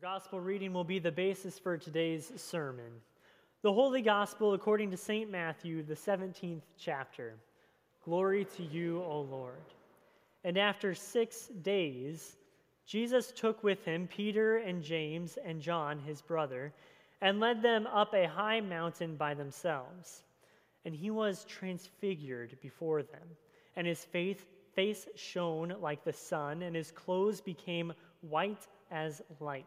Our gospel reading will be the basis for today's sermon. The Holy Gospel according to St. Matthew, the 17th chapter. Glory to you, O Lord. And after six days, Jesus took with him Peter and James and John, his brother, and led them up a high mountain by themselves. And he was transfigured before them, and his face, face shone like the sun, and his clothes became white as light.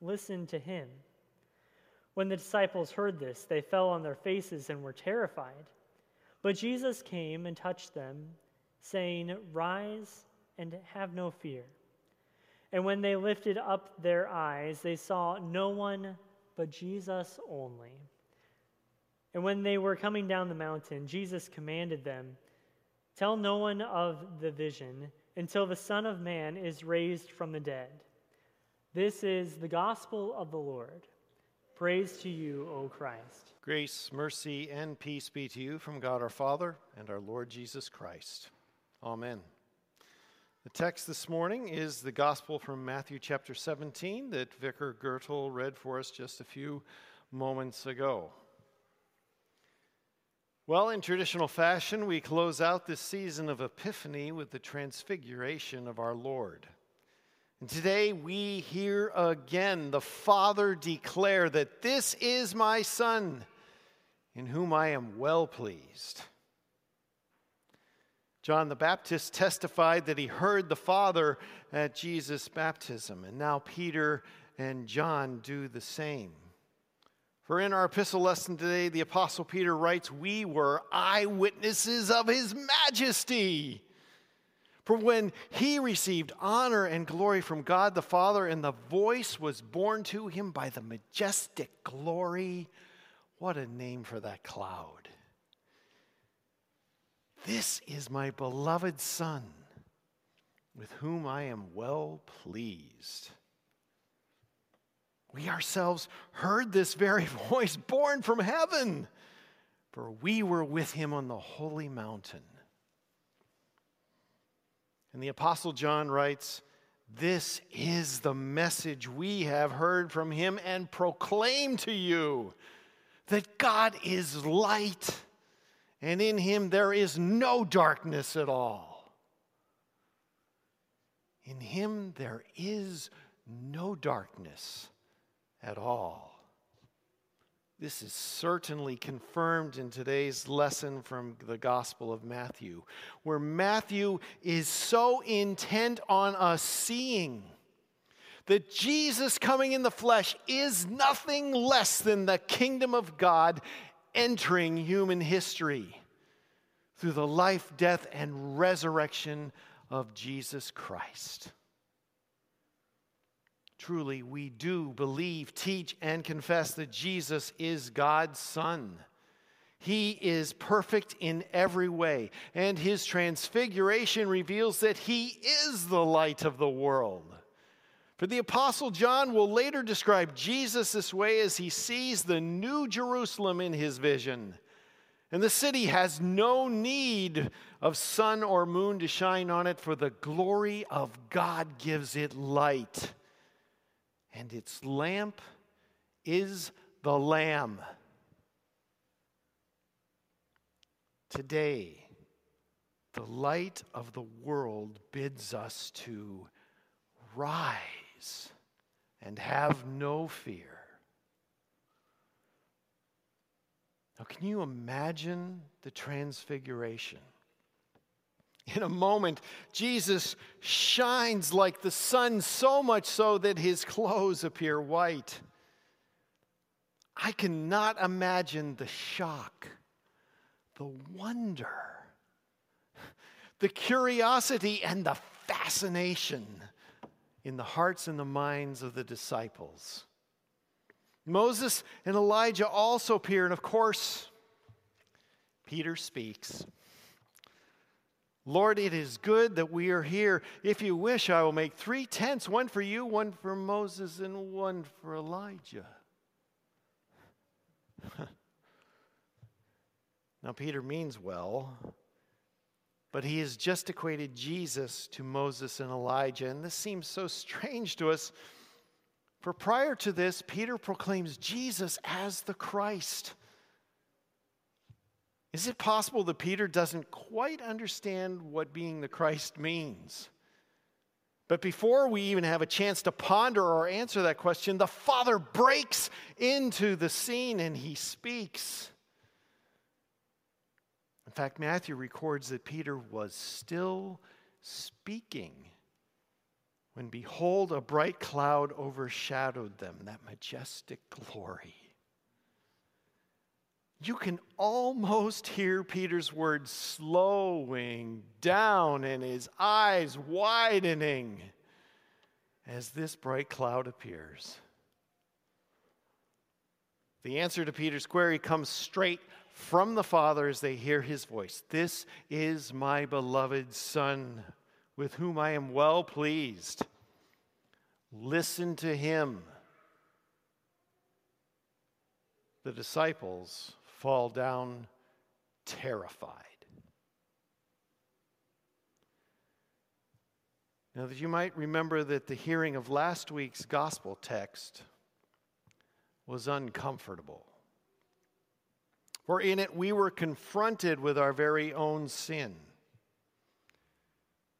Listen to him. When the disciples heard this, they fell on their faces and were terrified. But Jesus came and touched them, saying, Rise and have no fear. And when they lifted up their eyes, they saw no one but Jesus only. And when they were coming down the mountain, Jesus commanded them, Tell no one of the vision until the Son of Man is raised from the dead. This is the gospel of the Lord. Praise to you, O Christ. Grace, mercy, and peace be to you from God our Father and our Lord Jesus Christ. Amen. The text this morning is the gospel from Matthew chapter 17 that Vicar Gertel read for us just a few moments ago. Well, in traditional fashion, we close out this season of Epiphany with the transfiguration of our Lord. And today we hear again the Father declare that this is my Son, in whom I am well pleased. John the Baptist testified that he heard the Father at Jesus' baptism, and now Peter and John do the same. For in our epistle lesson today, the Apostle Peter writes, We were eyewitnesses of his majesty. For when he received honor and glory from God the Father, and the voice was borne to him by the majestic glory, what a name for that cloud. This is my beloved Son, with whom I am well pleased. We ourselves heard this very voice borne from heaven, for we were with him on the holy mountain. And the Apostle John writes, This is the message we have heard from him and proclaim to you that God is light, and in him there is no darkness at all. In him there is no darkness at all. This is certainly confirmed in today's lesson from the Gospel of Matthew, where Matthew is so intent on us seeing that Jesus coming in the flesh is nothing less than the kingdom of God entering human history through the life, death, and resurrection of Jesus Christ. Truly, we do believe, teach, and confess that Jesus is God's Son. He is perfect in every way, and his transfiguration reveals that he is the light of the world. For the Apostle John will later describe Jesus this way as he sees the new Jerusalem in his vision. And the city has no need of sun or moon to shine on it, for the glory of God gives it light and its lamp is the Lamb. Today, the light of the world bids us to rise and have no fear. Now, can you imagine the transfiguration? In a moment, Jesus shines like the sun, so much so that his clothes appear white. I cannot imagine the shock, the wonder, the curiosity, and the fascination in the hearts and the minds of the disciples Moses and Elijah also appear, and of course, Peter speaks. Lord, it is good that we are here. If you wish, I will make three tents one for you, one for Moses, and one for Elijah. now, Peter means well, but he has just equated Jesus to Moses and Elijah, and this seems so strange to us. For prior to this, Peter proclaims Jesus as the Christ. Is it possible that Peter doesn't quite understand what being the Christ means? But before we even have a chance to ponder or answer that question, the Father breaks into the scene and he speaks. In fact, Matthew records that Peter was still speaking when, behold, a bright cloud overshadowed them, that majestic glory. You can almost hear Peter's words slowing down and his eyes widening as this bright cloud appears. The answer to Peter's query comes straight from the Father as they hear his voice This is my beloved Son, with whom I am well pleased. Listen to him. The disciples fall down terrified. Now, that you might remember that the hearing of last week's gospel text was uncomfortable. For in it we were confronted with our very own sin.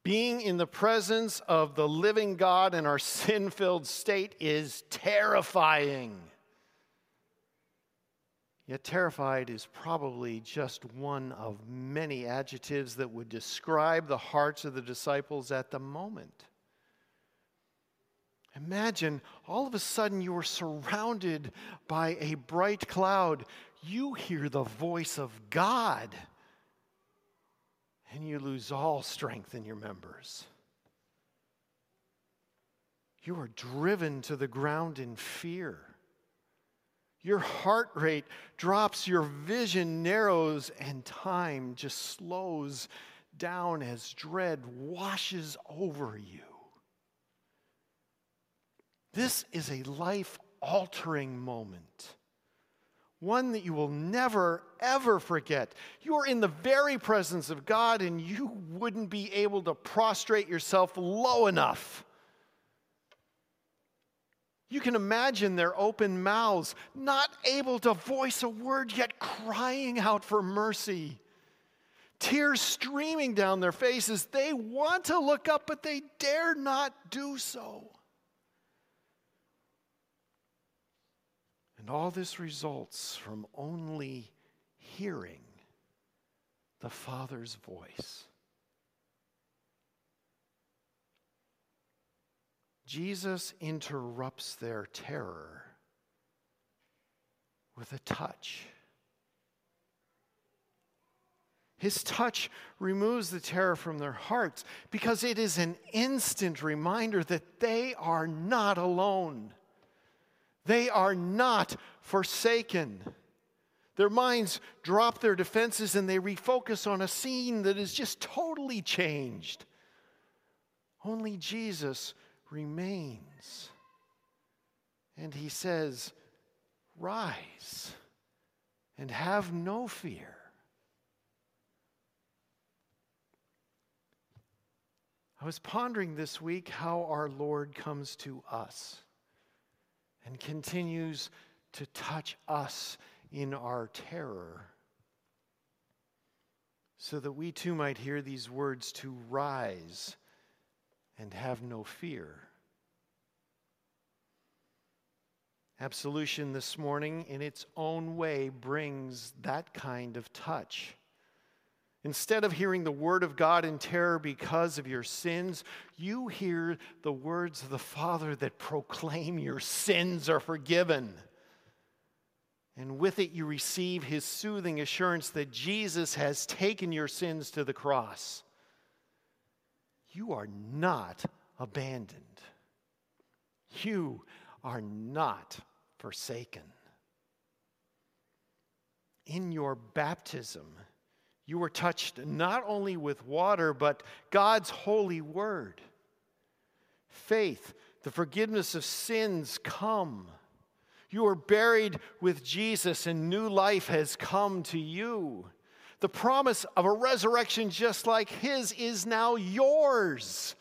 Being in the presence of the living God in our sin filled state is terrifying. Yet terrified is probably just one of many adjectives that would describe the hearts of the disciples at the moment. Imagine all of a sudden you are surrounded by a bright cloud. You hear the voice of God, and you lose all strength in your members. You are driven to the ground in fear. Your heart rate drops, your vision narrows, and time just slows down as dread washes over you. This is a life altering moment, one that you will never, ever forget. You are in the very presence of God, and you wouldn't be able to prostrate yourself low enough you can imagine their open mouths, not able to voice a word, yet crying out for mercy. Tears streaming down their faces. They want to look up, but they dare not do so. And all this results from only hearing the Father's voice. Jesus interrupts their terror with a touch. His touch removes the terror from their hearts because it is an instant reminder that they are not alone. They are not forsaken. Their minds drop their defenses and they refocus on a scene that is just totally changed. Only Jesus remains. And he says, Rise and have no fear. I was pondering this week how our Lord comes to us and continues to touch us in our terror so that we too might hear these words to rise and have no fear. Absolution this morning, in its own way, brings that kind of touch. Instead of hearing the word of God in terror because of your sins, you hear the words of the Father that proclaim your sins are forgiven. And with it, you receive his soothing assurance that Jesus has taken your sins to the cross you are not abandoned. You are not forsaken. In your baptism, you were touched not only with water, but God's holy word. Faith, the forgiveness of sins come. You are buried with Jesus, and new life has come to you. The promise of a resurrection just like his is now yours.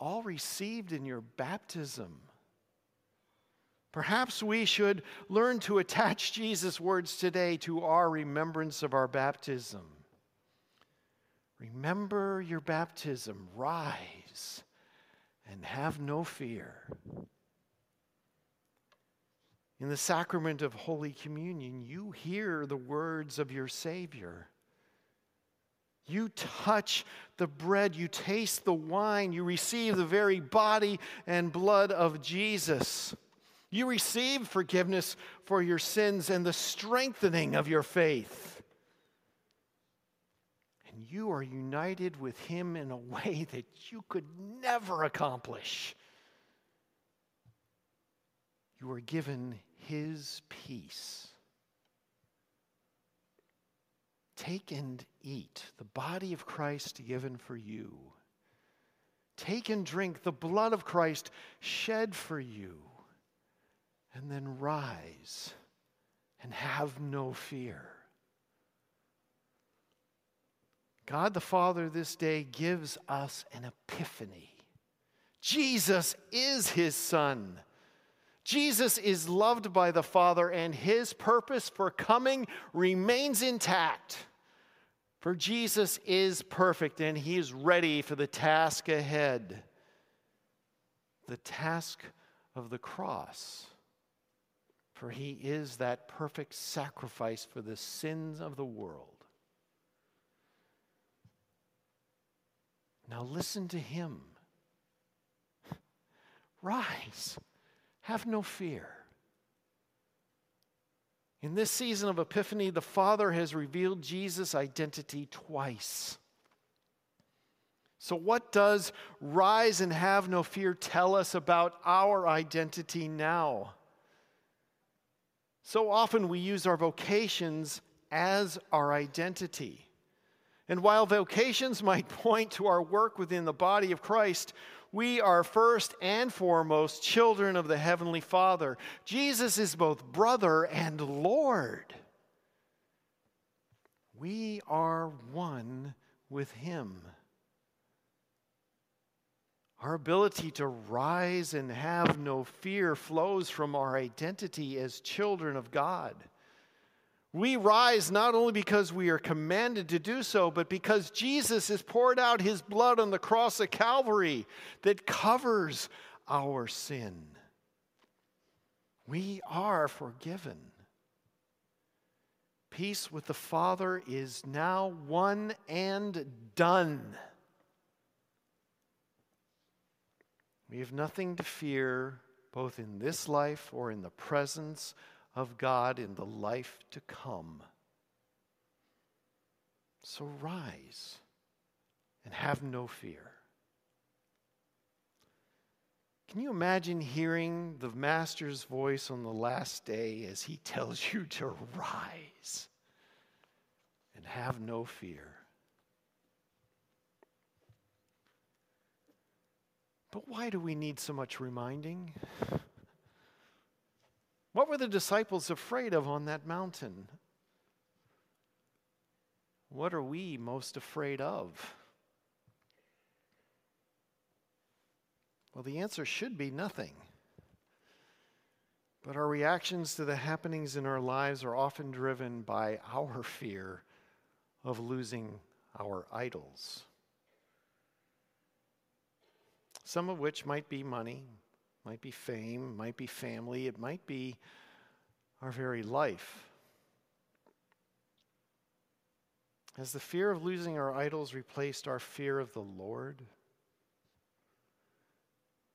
All received in your baptism. Perhaps we should learn to attach Jesus' words today to our remembrance of our baptism. Remember your baptism, rise, and have no fear. In the sacrament of Holy Communion, you hear the words of your Savior. You touch the bread, you taste the wine, you receive the very body and blood of Jesus. You receive forgiveness for your sins and the strengthening of your faith. And you are united with Him in a way that you could never accomplish. You are given His peace. Take and eat the body of Christ given for you. Take and drink the blood of Christ shed for you and then rise and have no fear. God the Father this day gives us an epiphany. Jesus is his Son. Jesus is loved by the Father, and his purpose for coming remains intact. For Jesus is perfect, and he is ready for the task ahead the task of the cross for he is that perfect sacrifice for the sins of the world. Now listen to him. Rise, have no fear. In this season of Epiphany, the Father has revealed Jesus' identity twice. So, what does rise and have no fear tell us about our identity now? So often we use our vocations as our identity. And while vocations might point to our work within the body of Christ, we are first and foremost children of the Heavenly Father. Jesus is both brother and Lord. We are one with Him. Our ability to rise and have no fear flows from our identity as children of God. We rise not only because we are commanded to do so, but because Jesus has poured out his blood on the cross of Calvary that covers our sin. We are forgiven. Peace with the Father is now won and done. We have nothing to fear, both in this life or in the presence of God in the life to come. So rise and have no fear. Can you imagine hearing the Master's voice on the last day as he tells you to rise and have no fear? But why do we need so much reminding? What were the disciples afraid of on that mountain? What are we most afraid of? Well, the answer should be nothing. But our reactions to the happenings in our lives are often driven by our fear of losing our idols some of which might be money, might be fame, might be family, it might be our very life. Has the fear of losing our idols replaced our fear of the Lord?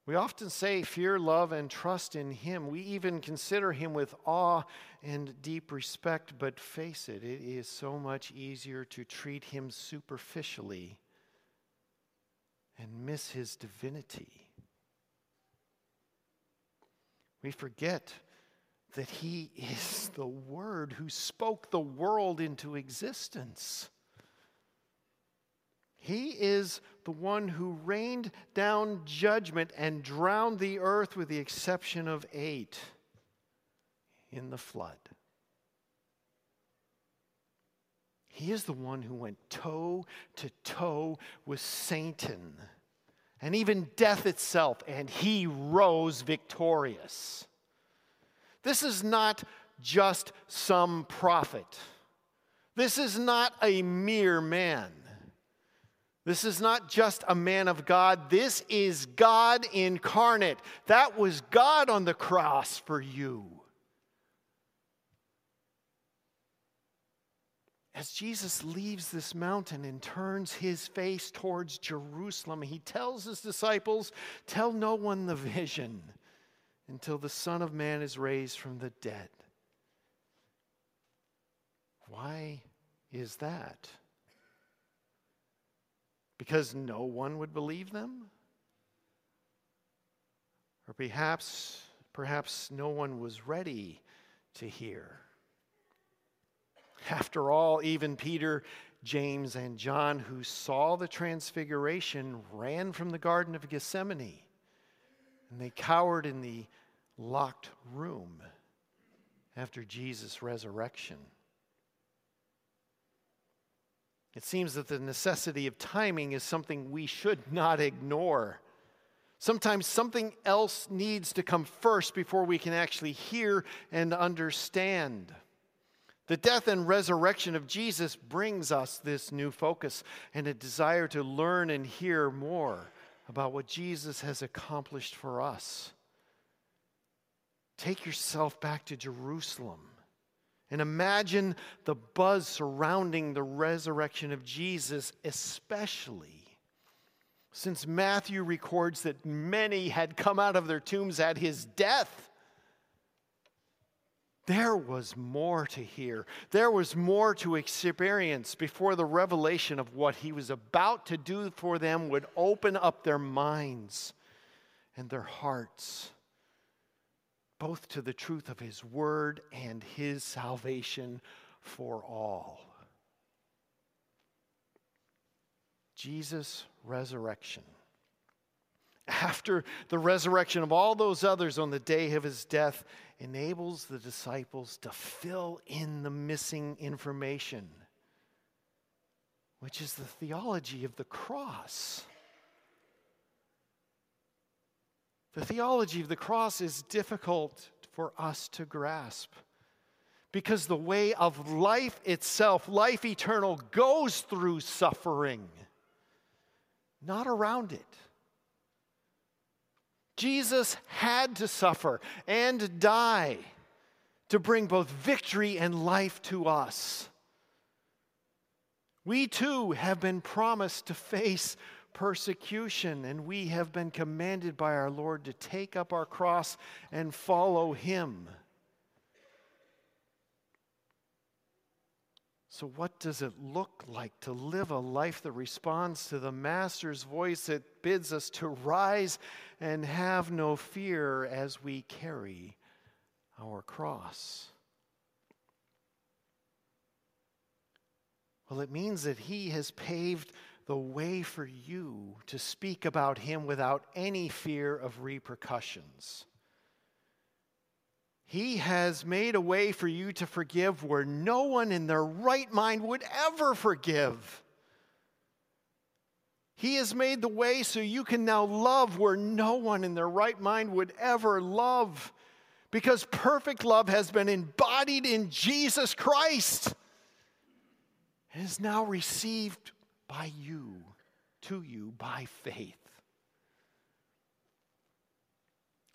We often say fear, love, and trust in Him. We even consider Him with awe and deep respect, but face it, it is so much easier to treat Him superficially and miss his divinity. We forget that He is the Word who spoke the world into existence. He is the one who rained down judgment and drowned the earth, with the exception of eight in the flood. He is the one who went toe to toe with Satan and even death itself, and he rose victorious. This is not just some prophet. This is not a mere man. This is not just a man of God. This is God incarnate. That was God on the cross for you. As Jesus leaves this mountain and turns his face towards Jerusalem, he tells his disciples, Tell no one the vision until the Son of Man is raised from the dead. Why is that? Because no one would believe them? Or perhaps, perhaps no one was ready to hear. After all, even Peter, James, and John, who saw the transfiguration, ran from the Garden of Gethsemane and they cowered in the locked room after Jesus' resurrection. It seems that the necessity of timing is something we should not ignore. Sometimes something else needs to come first before we can actually hear and understand. The death and resurrection of Jesus brings us this new focus and a desire to learn and hear more about what Jesus has accomplished for us. Take yourself back to Jerusalem and imagine the buzz surrounding the resurrection of Jesus, especially since Matthew records that many had come out of their tombs at his death. There was more to hear. There was more to experience before the revelation of what he was about to do for them would open up their minds and their hearts, both to the truth of his word and his salvation for all. Jesus' resurrection after the resurrection of all those others on the day of his death enables the disciples to fill in the missing information, which is the theology of the cross. The theology of the cross is difficult for us to grasp because the way of life itself, life eternal, goes through suffering, not around it. Jesus had to suffer and die to bring both victory and life to us. We too have been promised to face persecution, and we have been commanded by our Lord to take up our cross and follow Him. So, what does it look like to live a life that responds to the Master's voice that bids us to rise and have no fear as we carry our cross? Well, it means that He has paved the way for you to speak about Him without any fear of repercussions. He has made a way for you to forgive where no one in their right mind would ever forgive. He has made the way so you can now love where no one in their right mind would ever love. Because perfect love has been embodied in Jesus Christ and is now received by you, to you, by faith.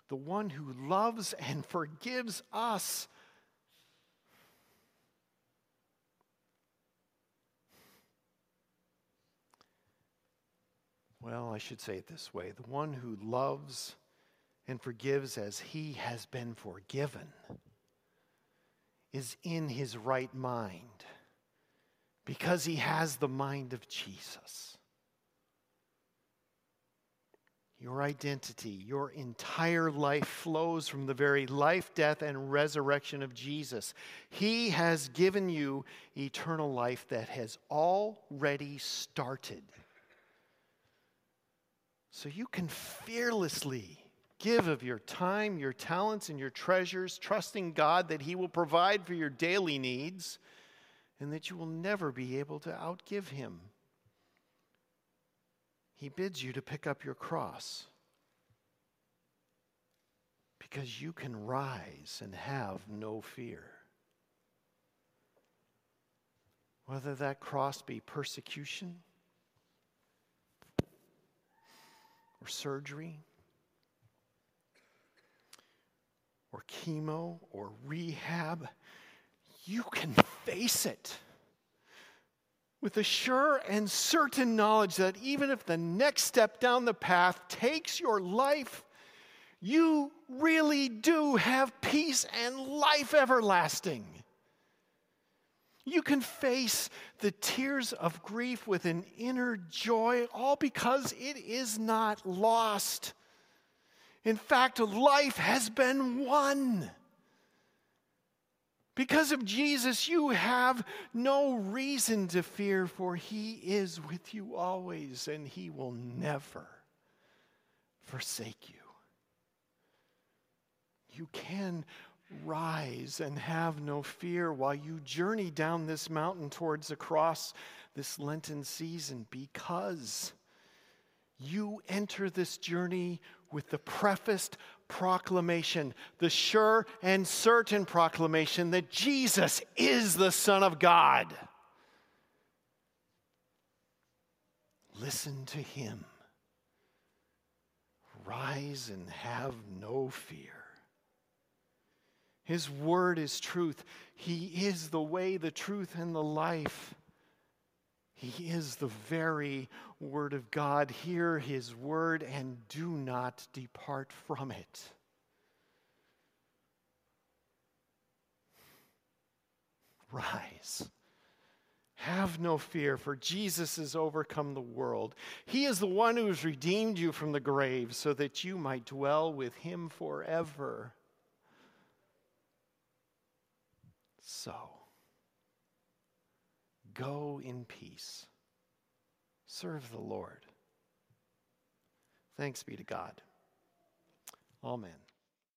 The one who loves and forgives us. Well, I should say it this way the one who loves and forgives as he has been forgiven is in his right mind because he has the mind of Jesus. Your identity, your entire life flows from the very life, death, and resurrection of Jesus. He has given you eternal life that has already started. So you can fearlessly give of your time, your talents, and your treasures, trusting God that He will provide for your daily needs and that you will never be able to outgive Him. He bids you to pick up your cross because you can rise and have no fear. Whether that cross be persecution or surgery or chemo or rehab, you can face it with a sure and certain knowledge that even if the next step down the path takes your life, you really do have peace and life everlasting. You can face the tears of grief with an inner joy, all because it is not lost. In fact, life has been won. Because of Jesus, you have no reason to fear, for he is with you always, and he will never forsake you. You can rise and have no fear while you journey down this mountain towards the cross this Lenten season because you enter this journey with the prefaced proclamation, the sure and certain proclamation that Jesus is the Son of God. Listen to him. Rise and have no fear. His word is truth. He is the way, the truth, and the life. He is the very Word of God. Hear His word and do not depart from it. Rise. Have no fear, for Jesus has overcome the world. He is the one who has redeemed you from the grave so that you might dwell with Him forever. So, Go in peace. Serve the Lord. Thanks be to God. Amen.